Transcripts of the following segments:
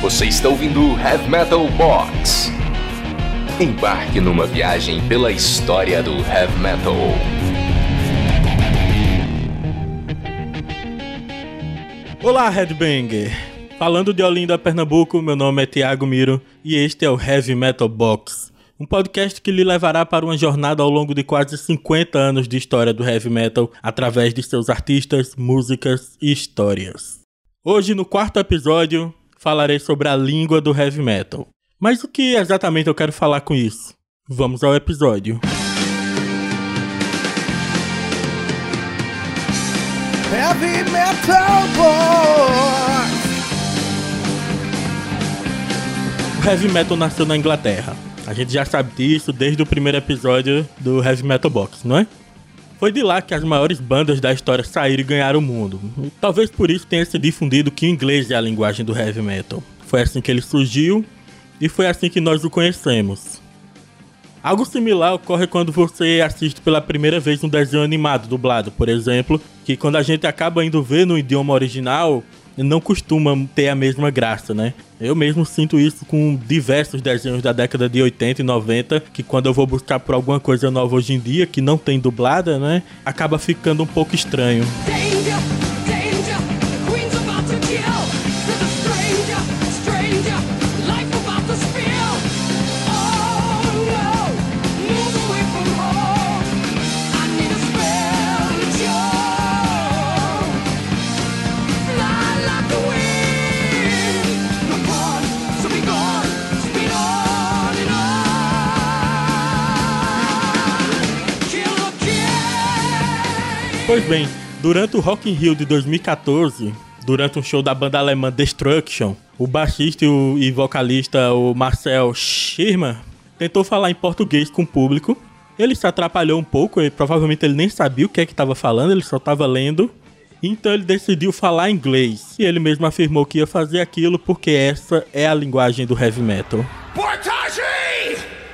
Você está ouvindo Heavy Metal Box. Embarque numa viagem pela história do Heavy Metal. Olá, Headbanger! Falando de Olinda, Pernambuco, meu nome é Thiago Miro e este é o Heavy Metal Box, um podcast que lhe levará para uma jornada ao longo de quase 50 anos de história do heavy metal através de seus artistas, músicas e histórias. Hoje, no quarto episódio, falarei sobre a língua do heavy metal. Mas o que exatamente eu quero falar com isso? Vamos ao episódio. Heavy Metal Boy. O heavy metal nasceu na Inglaterra. A gente já sabe disso desde o primeiro episódio do Heavy Metal Box, não é? Foi de lá que as maiores bandas da história saíram e ganharam o mundo. Talvez por isso tenha se difundido que o inglês é a linguagem do heavy metal. Foi assim que ele surgiu e foi assim que nós o conhecemos. Algo similar ocorre quando você assiste pela primeira vez um desenho animado dublado, por exemplo, que quando a gente acaba indo ver no idioma original, não costuma ter a mesma graça, né? Eu mesmo sinto isso com diversos desenhos da década de 80 e 90, que quando eu vou buscar por alguma coisa nova hoje em dia, que não tem dublada, né? Acaba ficando um pouco estranho. Danger, Pois bem, durante o Rock in Rio de 2014, durante um show da banda alemã Destruction, o baixista e, o, e vocalista o Marcel Schirmer tentou falar em português com o público. Ele se atrapalhou um pouco, e provavelmente ele nem sabia o que é que estava falando, ele só estava lendo. Então ele decidiu falar inglês. E ele mesmo afirmou que ia fazer aquilo porque essa é a linguagem do heavy metal. Portage!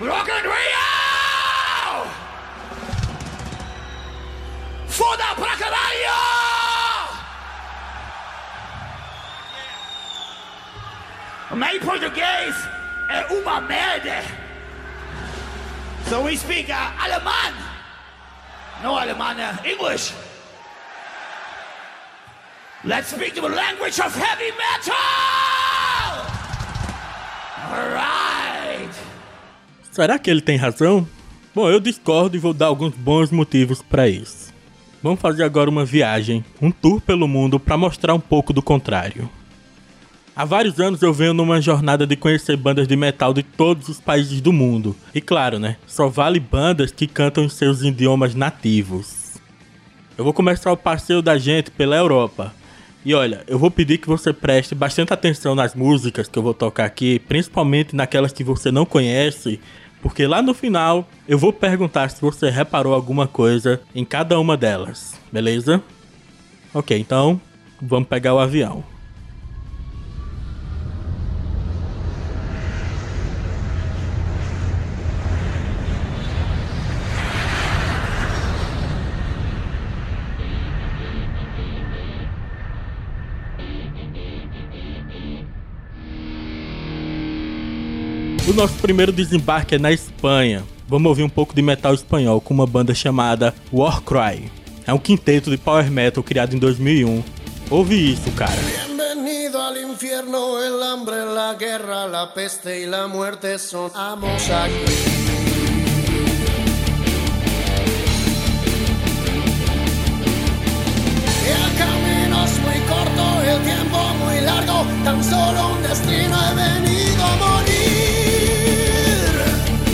Rock Meu português é uma merda! So we speak uh, alemão! No alemão, uh, English! Let's speak the language of heavy metal! Alright! Será que ele tem razão? Bom, eu discordo e vou dar alguns bons motivos para isso. Vamos fazer agora uma viagem, um tour pelo mundo para mostrar um pouco do contrário. Há vários anos eu venho numa jornada de conhecer bandas de metal de todos os países do mundo. E claro, né? Só vale bandas que cantam em seus idiomas nativos. Eu vou começar o passeio da gente pela Europa. E olha, eu vou pedir que você preste bastante atenção nas músicas que eu vou tocar aqui, principalmente naquelas que você não conhece, porque lá no final eu vou perguntar se você reparou alguma coisa em cada uma delas, beleza? Ok, então vamos pegar o avião. O nosso primeiro desembarque é na Espanha. Vamos ouvir um pouco de metal espanhol com uma banda chamada Warcry. É um quinteto de power metal criado em 2001. Ouve isso, cara. Bienvenido al infierno, el hambre, la guerra, la peste y la muerte son amos aquí. El camino es muy corto, el tiempo muy largo, tan solo un destino he venido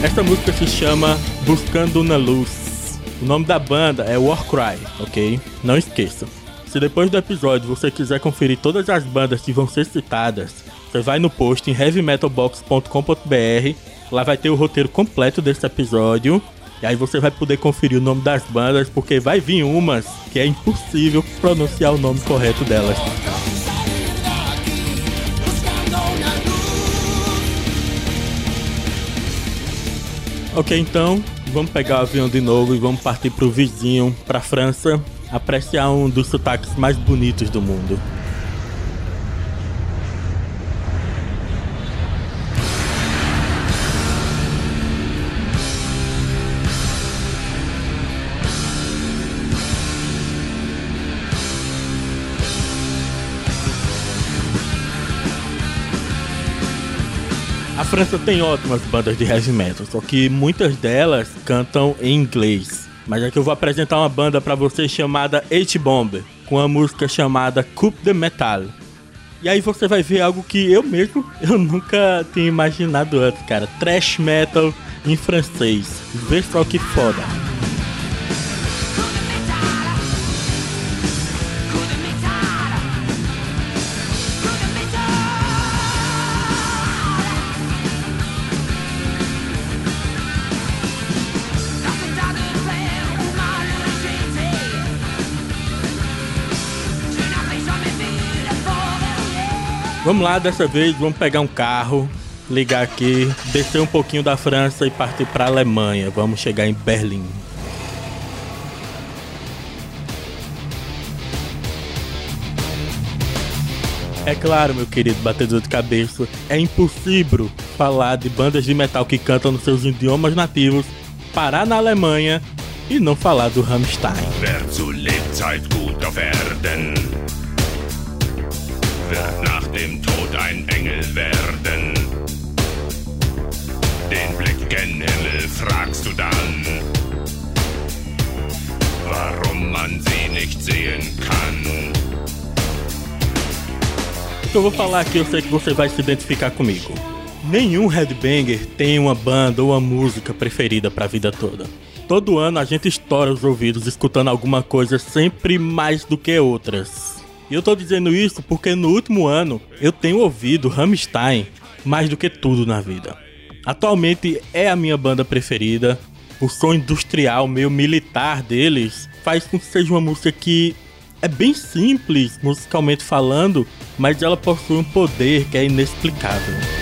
Essa música se chama Buscando na Luz. O nome da banda é Warcry, ok? Não esqueça. Se depois do episódio você quiser conferir todas as bandas que vão ser citadas, você vai no post em heavymetalbox.com.br. Lá vai ter o roteiro completo desse episódio. E aí você vai poder conferir o nome das bandas, porque vai vir umas que é impossível pronunciar o nome correto delas. Ok, então vamos pegar o avião de novo e vamos partir pro vizinho, pra França, apreciar um dos sotaques mais bonitos do mundo. França tem ótimas bandas de heavy metal, só que muitas delas cantam em inglês. Mas aqui eu vou apresentar uma banda pra vocês chamada H-Bomb, com a música chamada Coupe de Metal. E aí você vai ver algo que eu mesmo eu nunca tinha imaginado antes, cara. Trash metal em francês. Vê só que foda. Vamos lá, dessa vez vamos pegar um carro, ligar aqui, descer um pouquinho da França e partir para Alemanha. Vamos chegar em Berlim. É claro, meu querido batedor de cabeça, é impossível falar de bandas de metal que cantam nos seus idiomas nativos, parar na Alemanha e não falar do Rammstein. Wer zu wird nach dem Tod ein Engel werden. Den Blick gen Himmel fragst du dann, warum man sie nicht sehen kann. O que eu vou falar aqui eu sei que você vai se identificar comigo. Nenhum headbanger tem uma banda ou uma música preferida pra vida toda. Todo ano a gente estoura os ouvidos escutando alguma coisa sempre mais do que outras. E eu tô dizendo isso porque no último ano eu tenho ouvido Rammstein mais do que tudo na vida. Atualmente é a minha banda preferida. O som industrial meio militar deles faz com que seja uma música que é bem simples musicalmente falando, mas ela possui um poder que é inexplicável.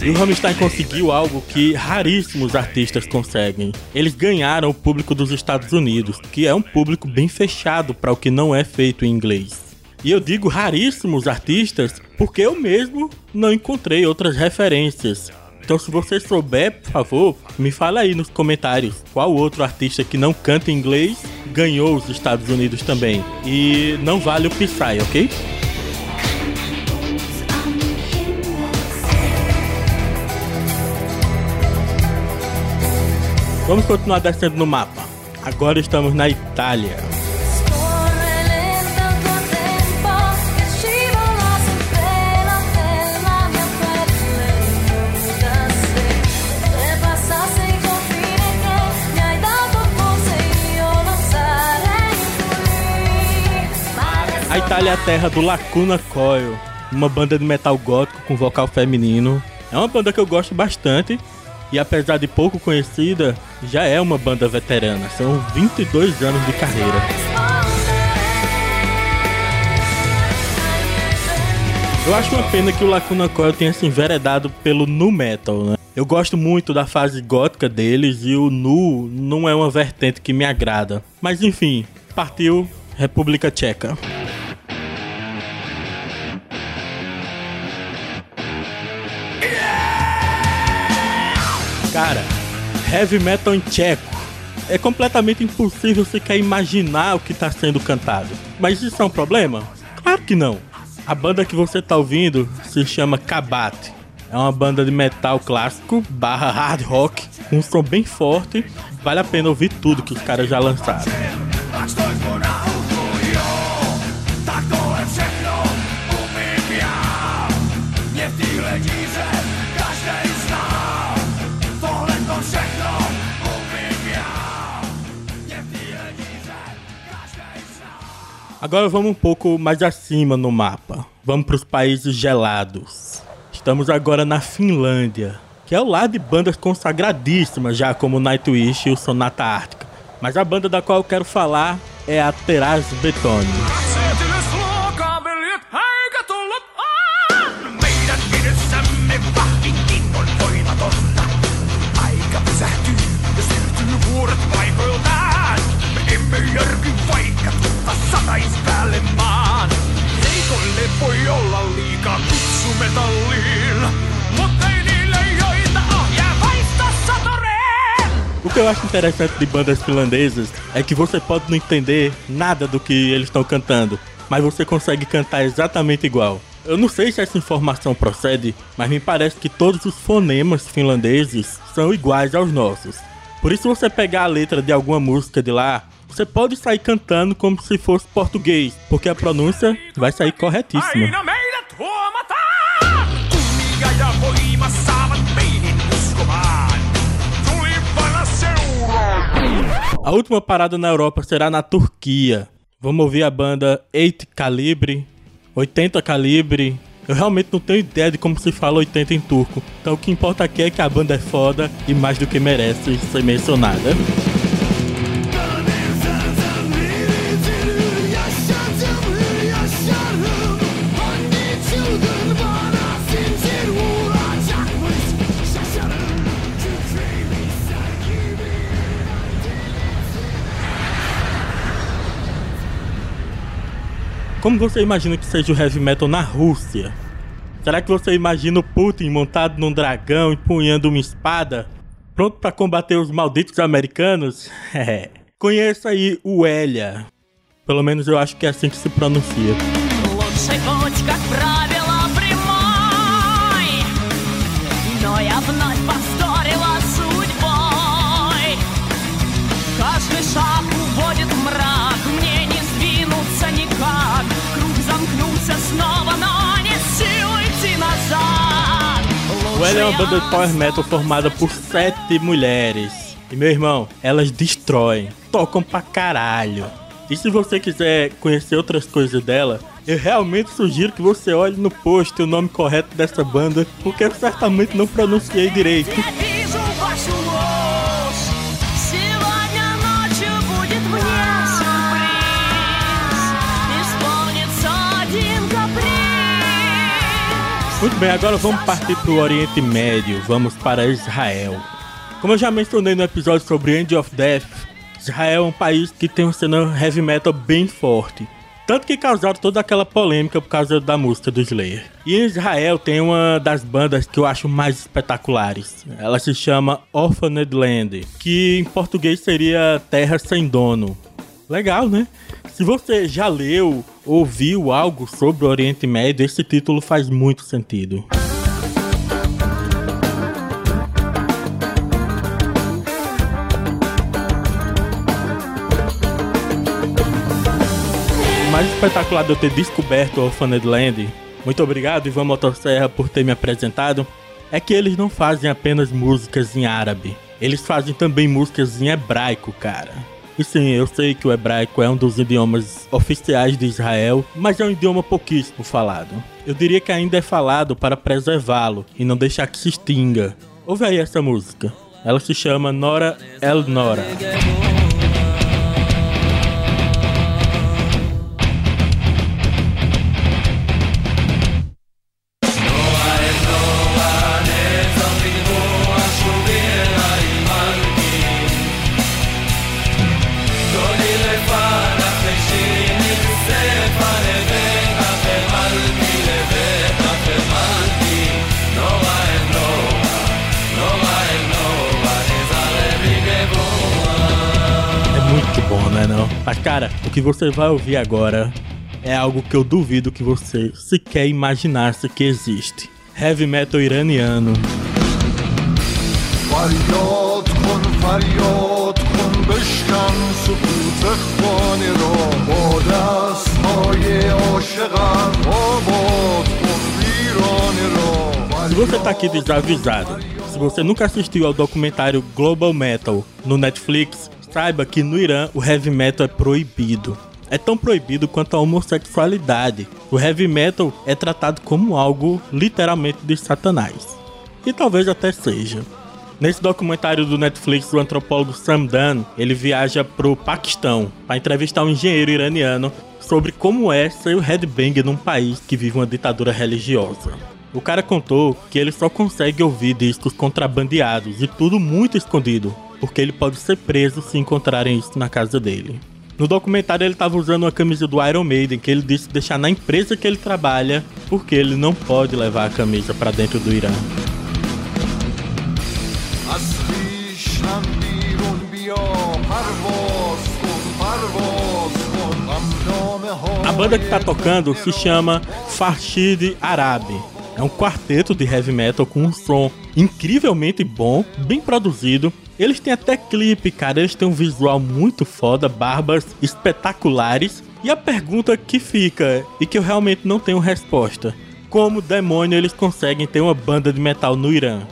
E o Rammstein conseguiu algo que raríssimos artistas conseguem. Eles ganharam o público dos Estados Unidos, que é um público bem fechado para o que não é feito em inglês. E eu digo raríssimos artistas porque eu mesmo não encontrei outras referências. Então, se você souber, por favor, me fala aí nos comentários qual outro artista que não canta em inglês ganhou os Estados Unidos também. E não vale o Psy, ok? Vamos continuar descendo no mapa. Agora estamos na Itália. A Itália é a terra do Lacuna Coil, uma banda de metal gótico com vocal feminino. É uma banda que eu gosto bastante e apesar de pouco conhecida, já é uma banda veterana. São 22 anos de carreira. Eu acho uma pena que o Lacuna Coil tenha se enveredado pelo nu metal, né? Eu gosto muito da fase gótica deles e o nu não é uma vertente que me agrada. Mas enfim, partiu República Tcheca. Cara, heavy metal em tcheco. É completamente impossível sequer imaginar o que está sendo cantado. Mas isso é um problema? Claro que não. A banda que você tá ouvindo se chama Kabat. É uma banda de metal clássico barra hard rock, com um som bem forte. Vale a pena ouvir tudo que os caras já lançaram. Agora vamos um pouco mais acima no mapa. Vamos para os países gelados. Estamos agora na Finlândia, que é o lar de bandas consagradíssimas, já como Nightwish e o Sonata Ártica. Mas a banda da qual eu quero falar é a Teraz Betone. Que eu acho interessante de bandas finlandesas é que você pode não entender nada do que eles estão cantando, mas você consegue cantar exatamente igual. Eu não sei se essa informação procede, mas me parece que todos os fonemas finlandeses são iguais aos nossos. Por isso, você pegar a letra de alguma música de lá, você pode sair cantando como se fosse português, porque a pronúncia vai sair corretíssima. A última parada na Europa será na Turquia. Vamos ouvir a banda 8 Calibre, 80 Calibre. Eu realmente não tenho ideia de como se fala 80 em turco. Então o que importa aqui é que a banda é foda e mais do que merece ser mencionada. Como você imagina que seja o heavy metal na Rússia? Será que você imagina o Putin montado num dragão, empunhando uma espada, pronto pra combater os malditos americanos? É. Conheça aí o Elia. Pelo menos eu acho que é assim que se pronuncia. Лучший O Elia é uma banda de power metal formada por sete mulheres. E meu irmão, elas destroem, tocam pra caralho. E se você quiser conhecer outras coisas dela, eu realmente sugiro que você olhe no post o nome correto dessa banda, porque eu certamente não pronunciei direito. Muito bem, agora vamos partir pro Oriente Médio, vamos para Israel. Como eu já mencionei no episódio sobre End of Death, Israel é um país que tem um cenário heavy metal bem forte. Tanto que causaram toda aquela polêmica por causa da música do Slayer. E em Israel tem uma das bandas que eu acho mais espetaculares. Ela se chama Orphaned Land, que em português seria Terra Sem Dono. Legal, né? Se você já leu ou viu algo sobre o Oriente Médio, esse título faz muito sentido. O mais espetacular de eu ter descoberto Orphaned Land, muito obrigado Ivan Motosserra por ter me apresentado, é que eles não fazem apenas músicas em árabe, eles fazem também músicas em hebraico, cara. E sim, eu sei que o hebraico é um dos idiomas oficiais de Israel, mas é um idioma pouquíssimo falado. Eu diria que ainda é falado para preservá-lo e não deixar que se extinga. Ouve aí essa música. Ela se chama Nora El Nora. Cara, o que você vai ouvir agora é algo que eu duvido que você sequer imaginasse que existe. Heavy metal iraniano. Se você está aqui desavisado, se você nunca assistiu ao documentário Global Metal no Netflix, saiba que no Irã o heavy metal é proibido. É tão proibido quanto a homossexualidade. O heavy metal é tratado como algo literalmente de satanás. E talvez até seja. Nesse documentário do Netflix, o antropólogo Sam Dunn, ele viaja pro Paquistão para entrevistar um engenheiro iraniano sobre como é ser o headbang num país que vive uma ditadura religiosa. O cara contou que ele só consegue ouvir discos contrabandeados e tudo muito escondido, porque ele pode ser preso se encontrarem isso na casa dele. No documentário ele estava usando uma camisa do Iron Maiden que ele disse deixar na empresa que ele trabalha, porque ele não pode levar a camisa para dentro do Irã. A banda que está tocando se chama Farshid Arabi é um quarteto de heavy metal com um som incrivelmente bom, bem produzido. Eles têm até clipe, cara. Eles têm um visual muito foda, barbas espetaculares. E a pergunta que fica, e que eu realmente não tenho resposta: como demônio eles conseguem ter uma banda de metal no Irã?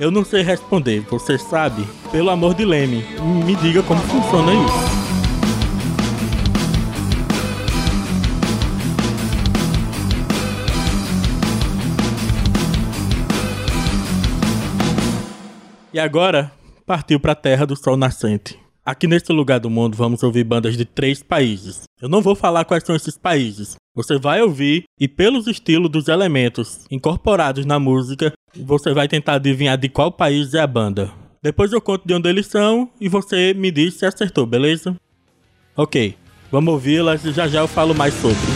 Eu não sei responder, você sabe? Pelo amor de Leme, me diga como funciona isso. E agora, partiu para a terra do sol nascente. Aqui nesse lugar do mundo vamos ouvir bandas de três países. Eu não vou falar quais são esses países. Você vai ouvir e pelos estilos dos elementos incorporados na música, você vai tentar adivinhar de qual país é a banda. Depois eu conto de onde eles são e você me diz se acertou, beleza? Ok, vamos ouvi-las e já já eu falo mais sobre.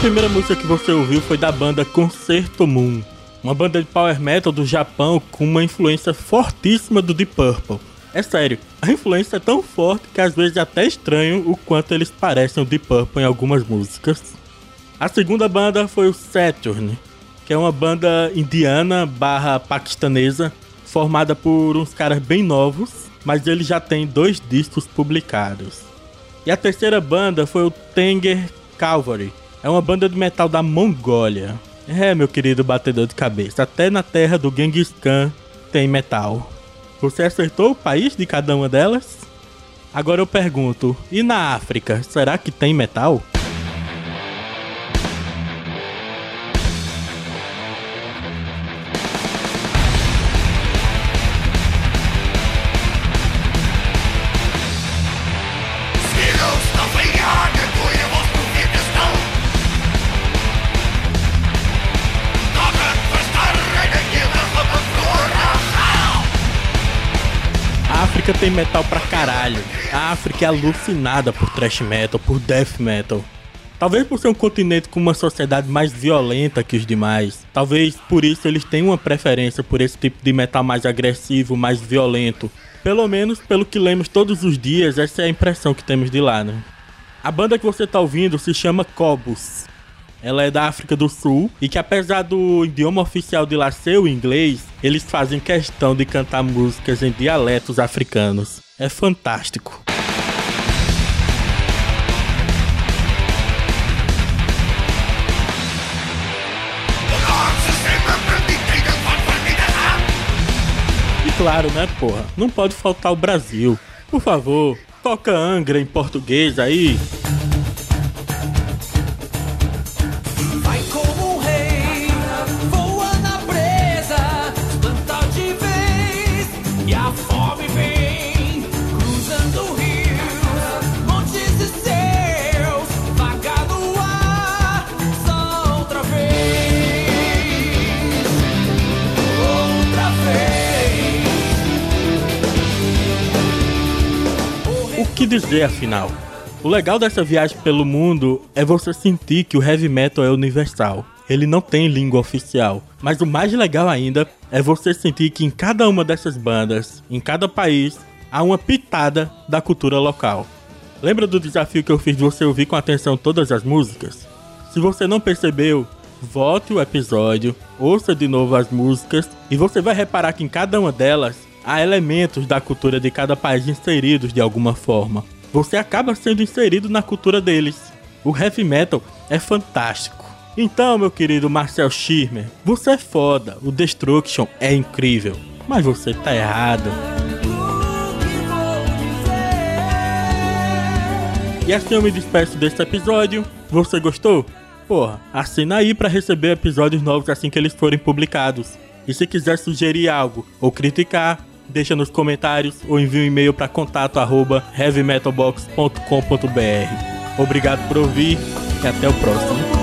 primeira música que você ouviu foi da banda Concerto Moon, uma banda de power metal do Japão com uma influência fortíssima do Deep Purple. É sério, a influência é tão forte que às vezes é até estranho o quanto eles parecem o Deep Purple em algumas músicas. A segunda banda foi o Saturn, que é uma banda indiana barra paquistanesa, formada por uns caras bem novos, mas eles já têm dois discos publicados. E a terceira banda foi o Tenger Cavalry. É uma banda de metal da Mongólia. É, meu querido batedor de cabeça, até na terra do Genghis Khan tem metal. Você acertou o país de cada uma delas? Agora eu pergunto, e na África, será que tem metal? África tem metal pra caralho. A África é alucinada por thrash metal, por death metal. Talvez por ser um continente com uma sociedade mais violenta que os demais. Talvez por isso eles tenham uma preferência por esse tipo de metal mais agressivo, mais violento. Pelo menos pelo que lemos todos os dias, essa é a impressão que temos de lá, né? A banda que você tá ouvindo se chama Cobus. Ela é da África do Sul e que apesar do idioma oficial de lá ser o inglês, eles fazem questão de cantar músicas em dialetos africanos. É fantástico. E claro, né, porra? Não pode faltar o Brasil. Por favor, toca Angra em português aí. Dizer afinal? O legal dessa viagem pelo mundo é você sentir que o heavy metal é universal. Ele não tem língua oficial. Mas o mais legal ainda é você sentir que em cada uma dessas bandas, em cada país, há uma pitada da cultura local. Lembra do desafio que eu fiz de você ouvir com atenção todas as músicas? Se você não percebeu, volte o episódio, ouça de novo as músicas e você vai reparar que em cada uma delas há elementos da cultura de cada país inseridos de alguma forma. Você acaba sendo inserido na cultura deles. O heavy metal é fantástico. Então, meu querido Marcel Schirmer, você é foda, o Destruction é incrível, mas você tá errado. E assim eu me despeço desse episódio. Você gostou? Porra, assina aí pra receber episódios novos assim que eles forem publicados. E se quiser sugerir algo ou criticar, deixa nos comentários ou envia um e-mail para contato arroba heavymetalbox.com.br. Obrigado por ouvir e até o próximo.